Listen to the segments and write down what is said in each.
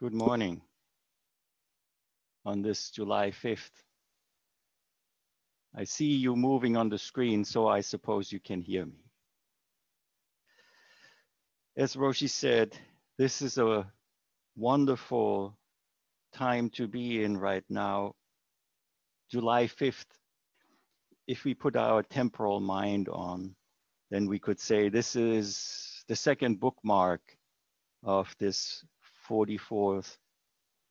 Good morning on this July 5th. I see you moving on the screen, so I suppose you can hear me. As Roshi said, this is a wonderful time to be in right now. July 5th, if we put our temporal mind on, then we could say this is the second bookmark of this 44th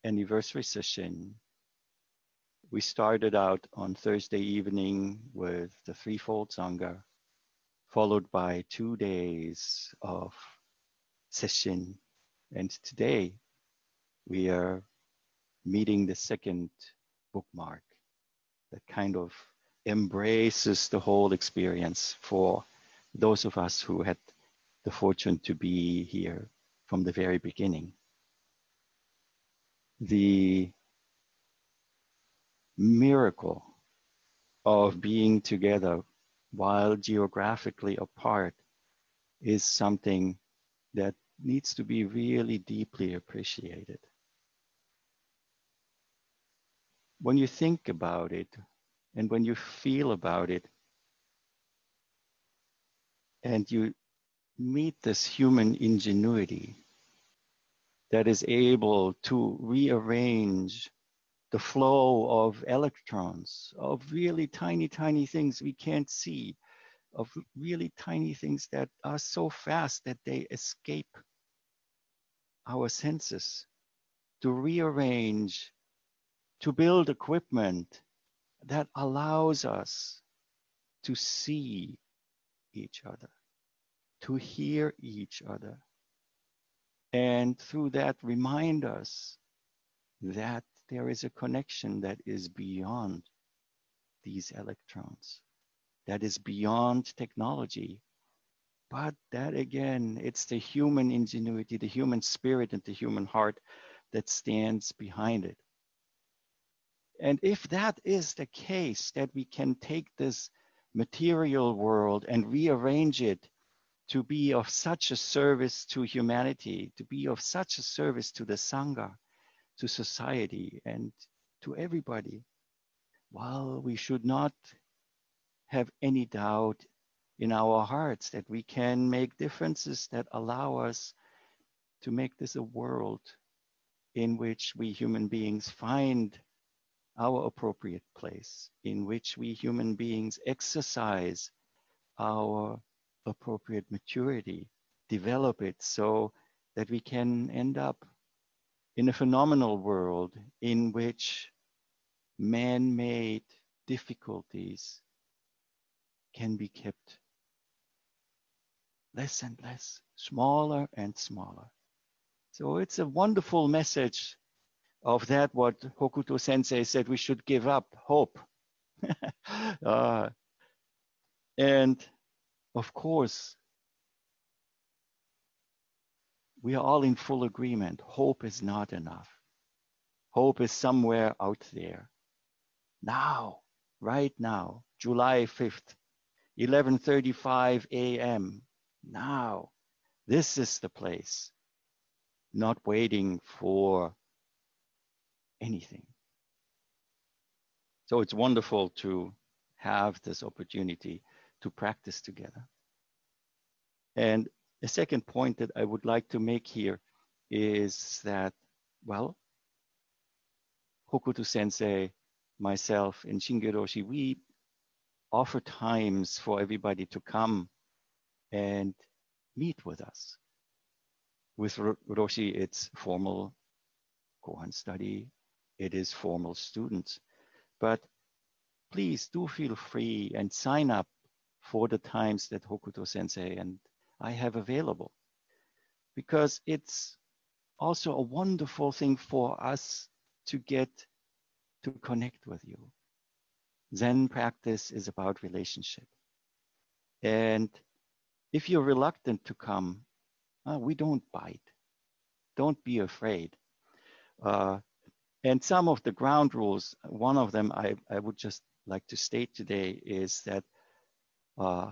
anniversary session. We started out on Thursday evening with the threefold Sangha, followed by two days of session. And today we are meeting the second bookmark that kind of embraces the whole experience for those of us who had the fortune to be here from the very beginning. The miracle of being together while geographically apart is something that needs to be really deeply appreciated. When you think about it and when you feel about it, and you meet this human ingenuity that is able to rearrange the flow of electrons, of really tiny, tiny things we can't see, of really tiny things that are so fast that they escape our senses, to rearrange, to build equipment that allows us to see each other, to hear each other, and through that remind us that there is a connection that is beyond these electrons, that is beyond technology. But that again, it's the human ingenuity, the human spirit, and the human heart that stands behind it. And if that is the case, that we can take this material world and rearrange it to be of such a service to humanity, to be of such a service to the Sangha, to society, and to everybody, while we should not have any doubt in our hearts that we can make differences that allow us to make this a world in which we human beings find our appropriate place, in which we human beings exercise our appropriate maturity, develop it so that we can end up in a phenomenal world in which man made difficulties can be kept less and less, smaller and smaller. So it's a wonderful message of that what Hokuto Sensei said we should give up hope. uh, and of course, we are all in full agreement. Hope is not enough. Hope is somewhere out there. Now, right now, July 5th, 11:35 a.m. Now, this is the place. Not waiting for anything. So it's wonderful to have this opportunity to practice together. And a second point that I would like to make here is that, well, Hokuto Sensei, myself, and Shinge Roshi, we offer times for everybody to come and meet with us. With Roshi, it's formal Koan study, it is formal students. But please do feel free and sign up for the times that Hokuto Sensei and I have available. Because it's also a wonderful thing for us to get to connect with you. Zen practice is about relationship. And if you're reluctant to come, uh, we don't bite. Don't be afraid. Uh, and some of the ground rules, one of them I, I would just like to state today is that uh,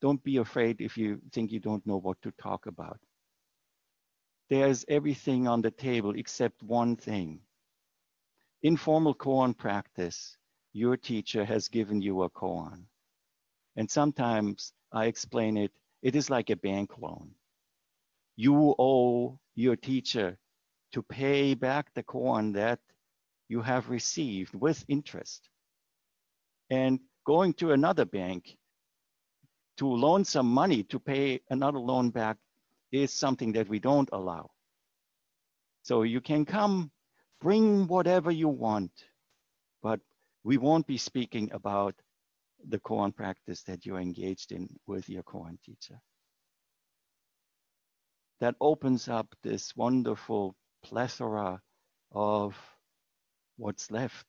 don't be afraid if you think you don't know what to talk about. there's everything on the table except one thing. Informal koan practice, your teacher has given you a koan. And sometimes I explain it, it is like a bank loan. You owe your teacher to pay back the koan that you have received with interest. And going to another bank to loan some money to pay another loan back is something that we don't allow. So you can come, bring whatever you want, but we won't be speaking about the koan practice that you're engaged in with your koan teacher. That opens up this wonderful plethora of what's left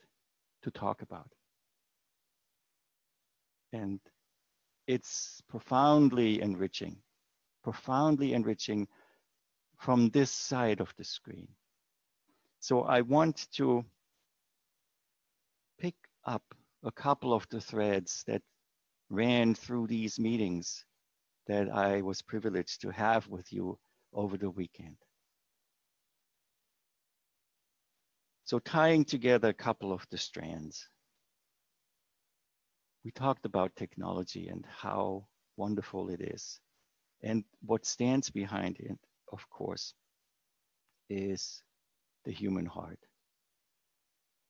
to talk about. And it's profoundly enriching, profoundly enriching from this side of the screen. So I want to pick up a couple of the threads that ran through these meetings that I was privileged to have with you over the weekend. So tying together a couple of the strands. We talked about technology and how wonderful it is. And what stands behind it, of course, is the human heart.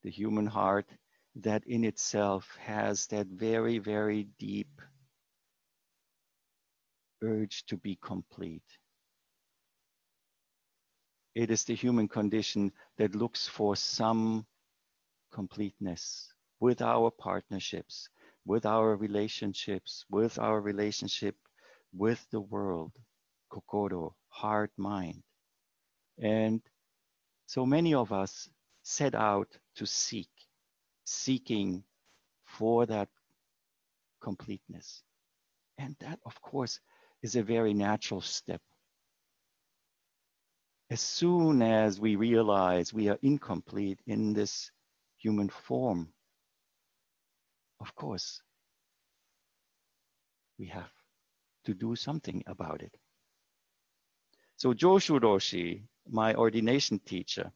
The human heart that in itself has that very, very deep urge to be complete, it is the human condition that looks for some completeness with our partnerships, with our relationships, with our relationship with the world, kokoro, heart, mind. And so many of us set out to seek, seeking for that completeness. And that, of course, is a very natural step as soon as we realize we are incomplete in this human form, of course, we have to do something about it. So Joshu Roshi, my ordination teacher,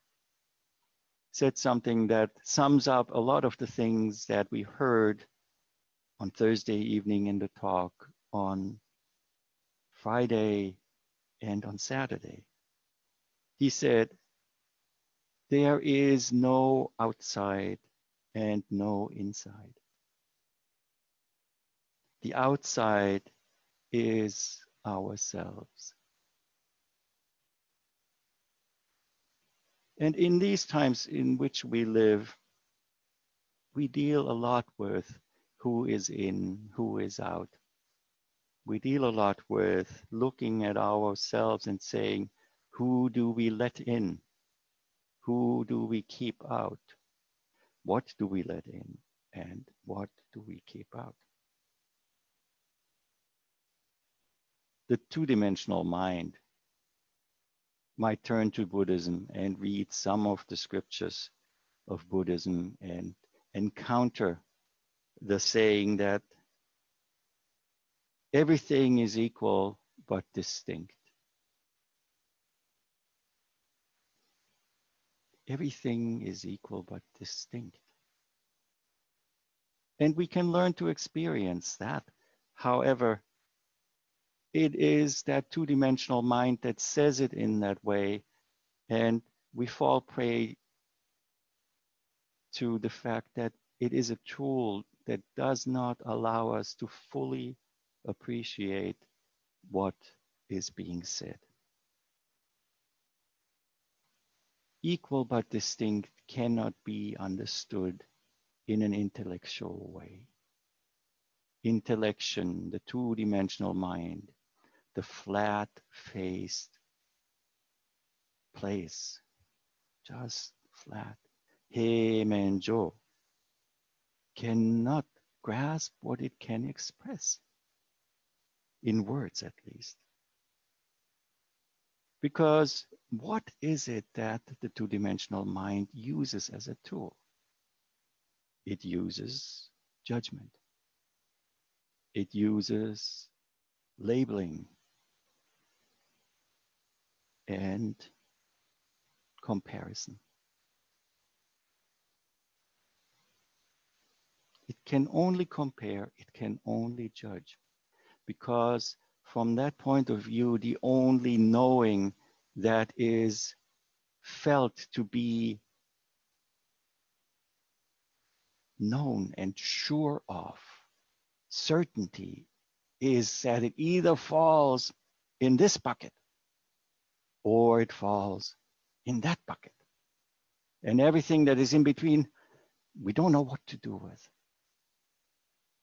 said something that sums up a lot of the things that we heard on Thursday evening in the talk, on Friday, and on Saturday. He said, There is no outside and no inside. The outside is ourselves. And in these times in which we live, we deal a lot with who is in, who is out. We deal a lot with looking at ourselves and saying, who do we let in? Who do we keep out? What do we let in? And what do we keep out? The two dimensional mind might turn to Buddhism and read some of the scriptures of Buddhism and encounter the saying that everything is equal but distinct. everything is equal but distinct. And we can learn to experience that. However, it is that two dimensional mind that says it in that way, and we fall prey to the fact that it is a tool that does not allow us to fully appreciate what is being said. equal but distinct cannot be understood in an intellectual way. Intellection, the two dimensional mind, the flat faced place, just flat, he menjo, cannot grasp what it can express, in words at least. Because what is it that the two dimensional mind uses as a tool? It uses judgment, it uses labeling, and comparison. It can only compare, it can only judge. Because from that point of view, the only knowing that is felt to be known and sure of certainty is that it either falls in this bucket or it falls in that bucket. And everything that is in between, we don't know what to do with.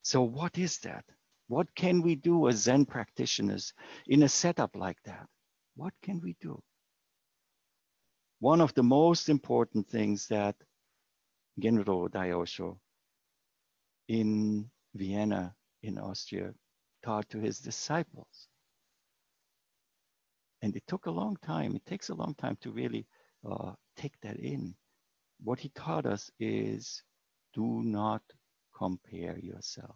So, what is that? What can we do as Zen practitioners in a setup like that? What can we do? One of the most important things that Genro Daiyosho in Vienna, in Austria, taught to his disciples. And it took a long time, it takes a long time to really uh, take that in. What he taught us is do not compare yourself.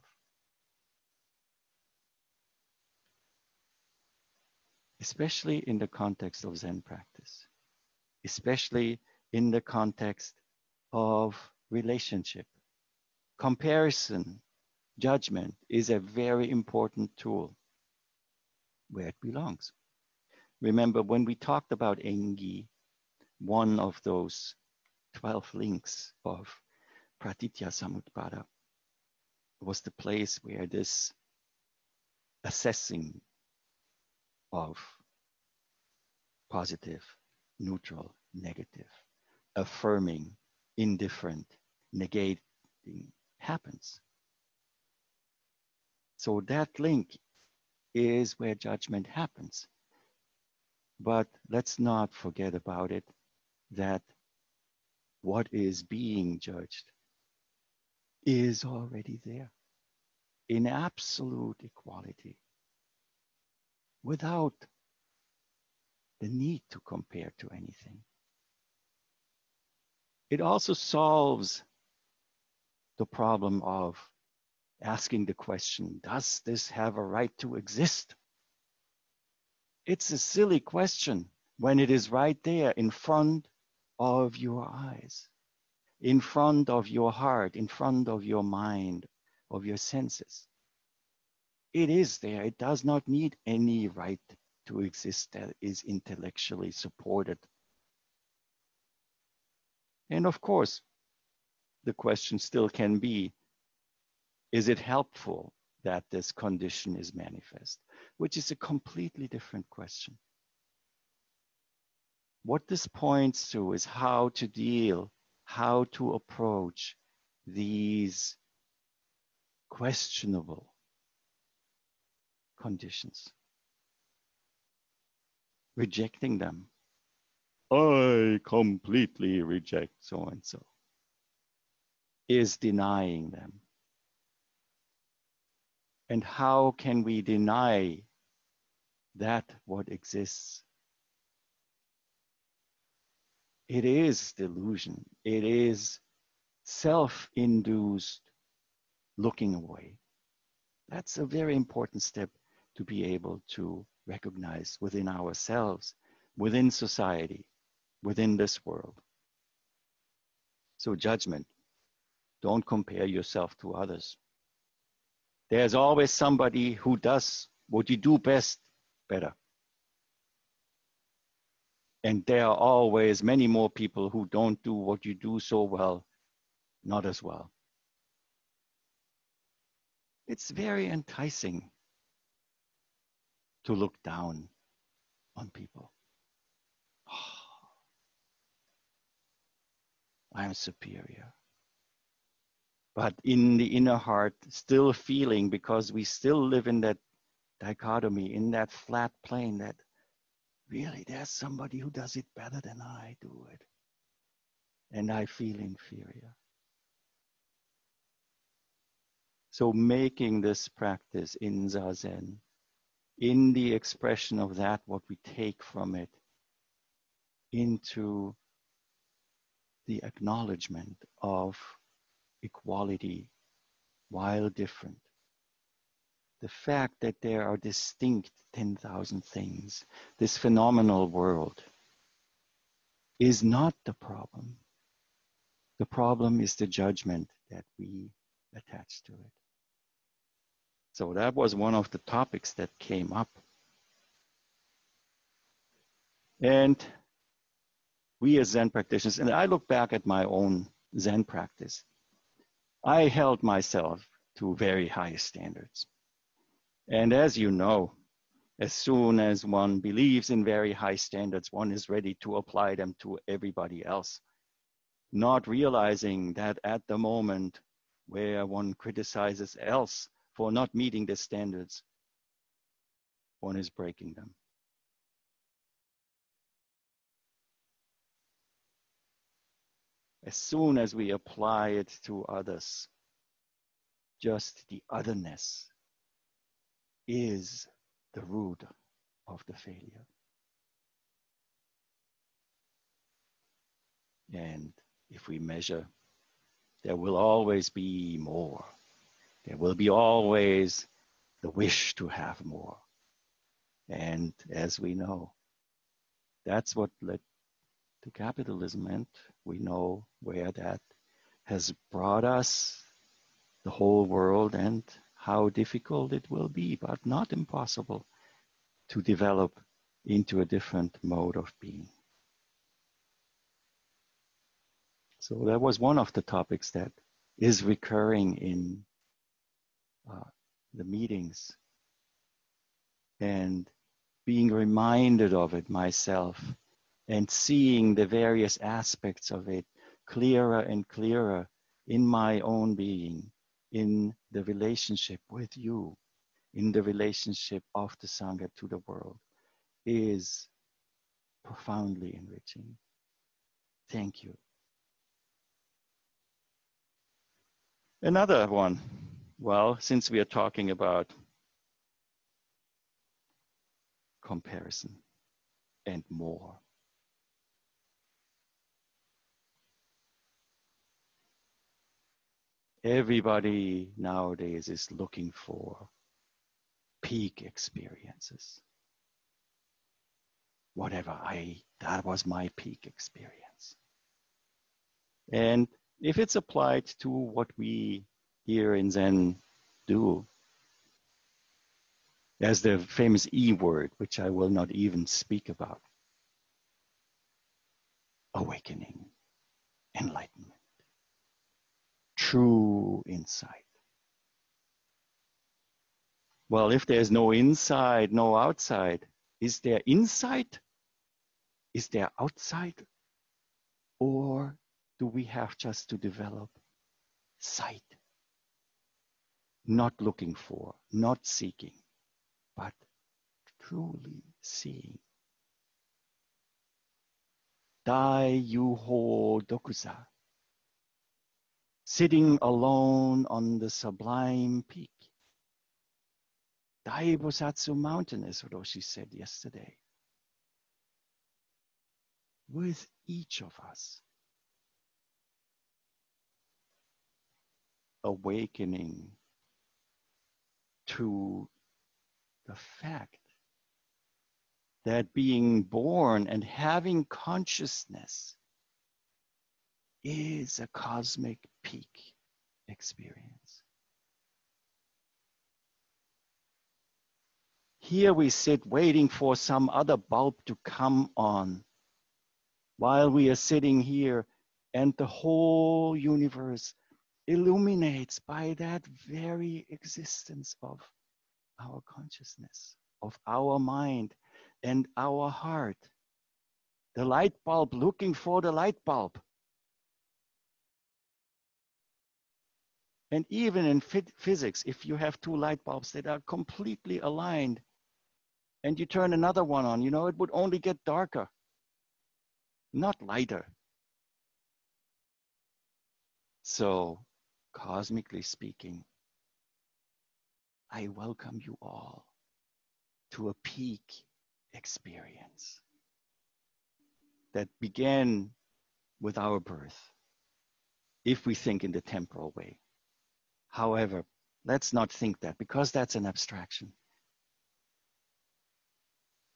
Especially in the context of Zen practice, especially in the context of relationship. Comparison, judgment is a very important tool where it belongs. Remember, when we talked about Engi, one of those 12 links of Pratitya Samutpada was the place where this assessing of positive, neutral, negative, affirming, indifferent, negating happens. So that link is where judgment happens. But let's not forget about it that what is being judged is already there in absolute equality without the need to compare to anything. It also solves the problem of asking the question Does this have a right to exist? It's a silly question when it is right there in front of your eyes, in front of your heart, in front of your mind, of your senses. It is there. It does not need any right to exist that is intellectually supported. And of course, the question still can be is it helpful that this condition is manifest? Which is a completely different question. What this points to is how to deal, how to approach these questionable conditions. Rejecting them. I completely reject so and so. Is denying them. And how can we deny that what exists? It is delusion. It is self-induced looking away. That's a very important step to be able to recognize within ourselves, within society, within this world. So judgment, don't compare yourself to others. There's always somebody who does what you do best better. And there are always many more people who don't do what you do so well, not as well. It's very enticing to look down on people. Oh, I'm superior but in the inner heart, still feeling because we still live in that dichotomy, in that flat plane that really there's somebody who does it better than I do it. And I feel inferior. So making this practice in Zazen, in the expression of that, what we take from it, into the acknowledgement of equality while different. the fact that there are distinct 10,000 things, this phenomenal world, is not the problem. The problem is the judgment that we attach to it. So that was one of the topics that came up. And we as Zen practitioners, and I look back at my own Zen practice, I held myself to very high standards. And as you know, as soon as one believes in very high standards, one is ready to apply them to everybody else, not realizing that at the moment where one criticizes else for not meeting the standards, one is breaking them. As soon as we apply it to others, just the otherness is the root of the failure. And if we measure, there will always be more. There will be always the wish to have more. And as we know, that's what led to capitalism, and we know where that has brought us, the whole world, and how difficult it will be, but not impossible to develop into a different mode of being. So that was one of the topics that is recurring in uh, the meetings and being reminded of it myself and seeing the various aspects of it clearer and clearer in my own being in the relationship with you, in the relationship of the Sangha to the world, is profoundly enriching. Thank you. Another one. Well, since we are talking about comparison and more. Everybody nowadays is looking for peak experiences. Whatever I, that was my peak experience. And if it's applied to what we here in Zen do, there's the famous E word, which I will not even speak about awakening, enlightenment true insight. Well, if there's no inside, no outside, is there insight? Is there outside? Or do we have just to develop sight? Not looking for, not seeking, but truly seeing. Dai Yu Ho Dokuza sitting alone on the sublime peak. Daibosatsu mountain, as Roshi said yesterday. With each of us. Awakening to the fact that being born and having consciousness is a cosmic peak experience. Here we sit waiting for some other bulb to come on while we are sitting here and the whole universe illuminates by that very existence of our consciousness, of our mind and our heart. The light bulb looking for the light bulb. And even in physics, if you have two light bulbs that are completely aligned and you turn another one on, you know, it would only get darker, not lighter. So, cosmically speaking, I welcome you all to a peak experience that began with our birth, if we think in the temporal way. However, Let's not think that because that's an abstraction.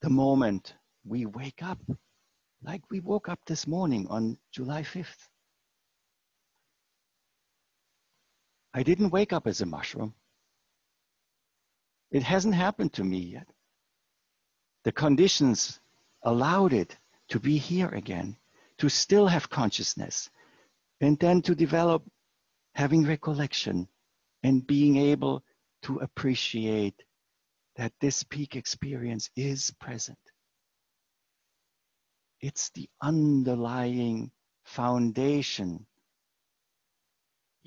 The moment we wake up, like we woke up this morning on July 5th. I didn't wake up as a mushroom. It hasn't happened to me yet. The conditions allowed it to be here again, to still have consciousness, and then to develop having recollection and being able to appreciate that this peak experience is present. It's the underlying foundation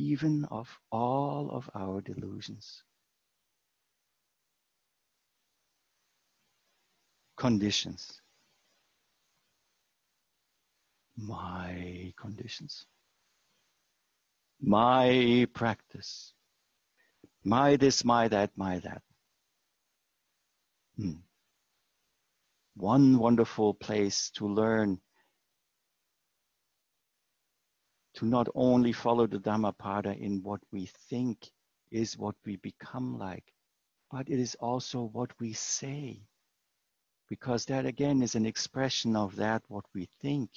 even of all of our delusions. Conditions. My conditions. My practice. My this, my that, my that. Hmm. One wonderful place to learn to not only follow the Dhammapada in what we think is what we become like, but it is also what we say. Because that again is an expression of that what we think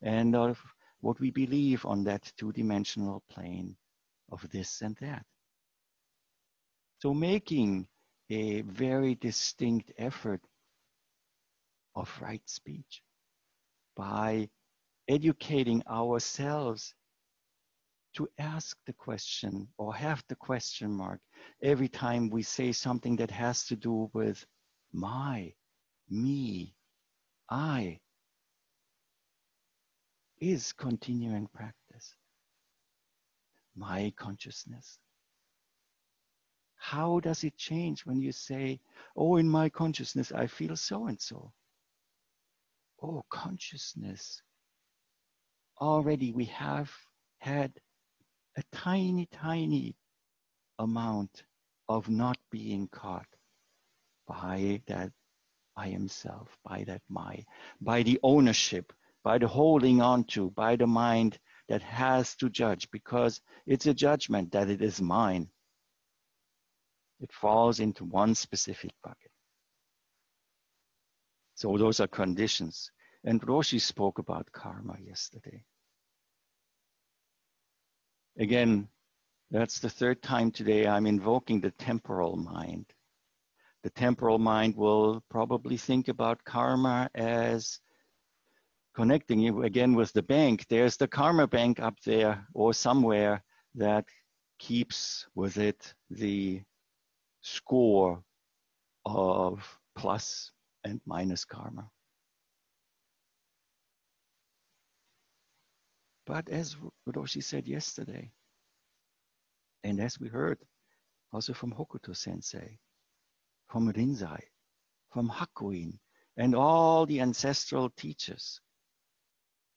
and of what we believe on that two dimensional plane of this and that. So making a very distinct effort of right speech by educating ourselves to ask the question or have the question mark every time we say something that has to do with my, me, I is continuing practice. My consciousness. How does it change when you say, Oh, in my consciousness, I feel so and so? Oh, consciousness. Already we have had a tiny, tiny amount of not being caught by that I am self, by that my, by the ownership, by the holding on to, by the mind that has to judge because it's a judgment that it is mine. It falls into one specific bucket. So those are conditions. And Roshi spoke about karma yesterday. Again, that's the third time today I'm invoking the temporal mind. The temporal mind will probably think about karma as connecting you again with the bank. There's the karma bank up there or somewhere that keeps with it the score of plus and minus karma. But as Roshi said yesterday, and as we heard also from Hokuto sensei, from Rinzai, from Hakuin, and all the ancestral teachers,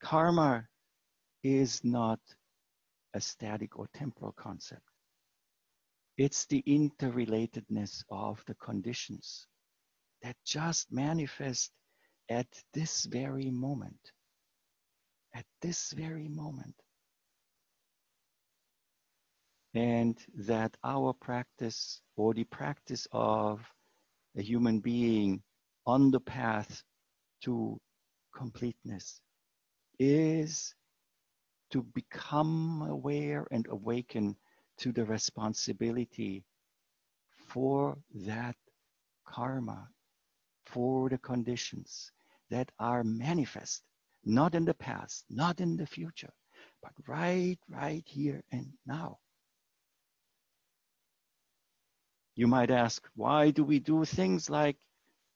karma is not a static or temporal concept. It's the interrelatedness of the conditions that just manifest at this very moment at this very moment. And that our practice or the practice of a human being on the path to completeness is to become aware and awaken to the responsibility for that karma, for the conditions that are manifest not in the past, not in the future, but right, right here and now. You might ask, why do we do things like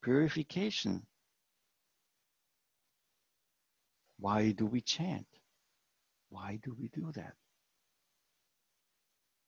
purification? Why do we chant? Why do we do that?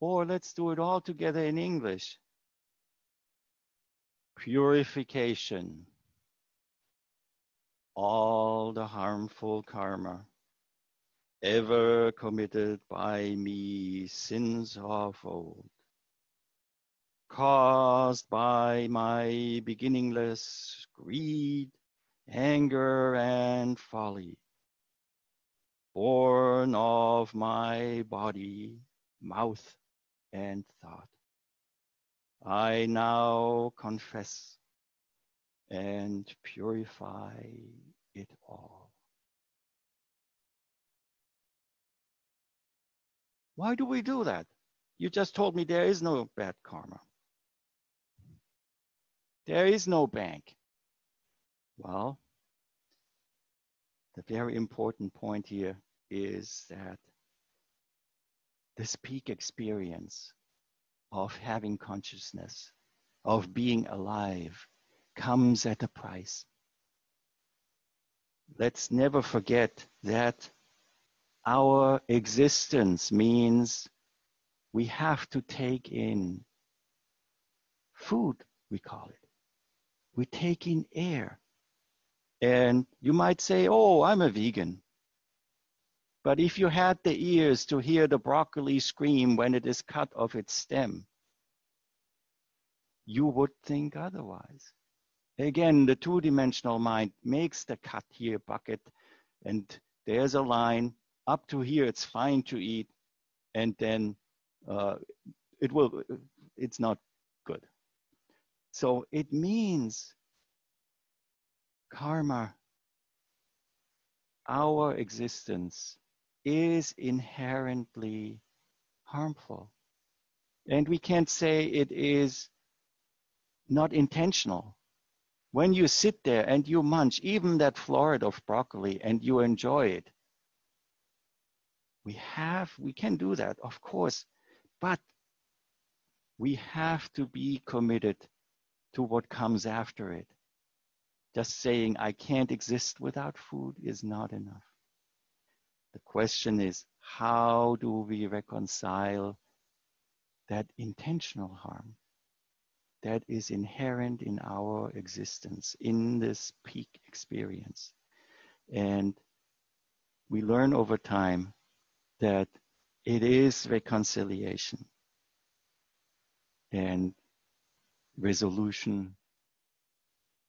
Or let's do it all together in English. Purification all the harmful karma ever committed by me sins of old, caused by my beginningless greed, anger, and folly, born of my body, mouth, and thought. I now confess and purify it all. Why do we do that? You just told me there is no bad karma. There is no bank. Well, the very important point here is that this peak experience of having consciousness, of being alive, comes at a price. Let's never forget that our existence means we have to take in food, we call it. We take in air. And you might say, oh, I'm a vegan. But if you had the ears to hear the broccoli scream when it is cut off its stem, you would think otherwise. Again, the two dimensional mind makes the cut here bucket, and there's a line up to here, it's fine to eat, and then uh, it will, it's not good. So it means karma, our existence is inherently harmful. And we can't say it is not intentional. When you sit there and you munch even that floret of broccoli and you enjoy it, we have, we can do that, of course, but we have to be committed to what comes after it. Just saying, I can't exist without food is not enough. The question is, how do we reconcile that intentional harm that is inherent in our existence, in this peak experience? And we learn over time that it is reconciliation and resolution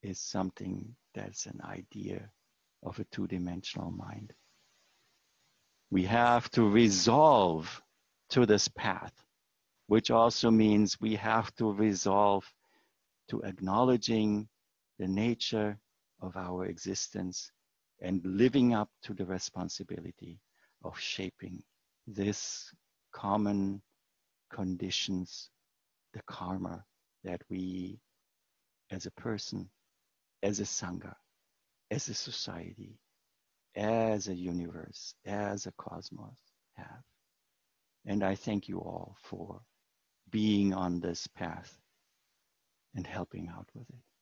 is something that's an idea of a two dimensional mind. We have to resolve to this path, which also means we have to resolve to acknowledging the nature of our existence and living up to the responsibility of shaping this common conditions, the karma that we as a person, as a Sangha, as a society, as a universe, as a cosmos have. And I thank you all for being on this path and helping out with it.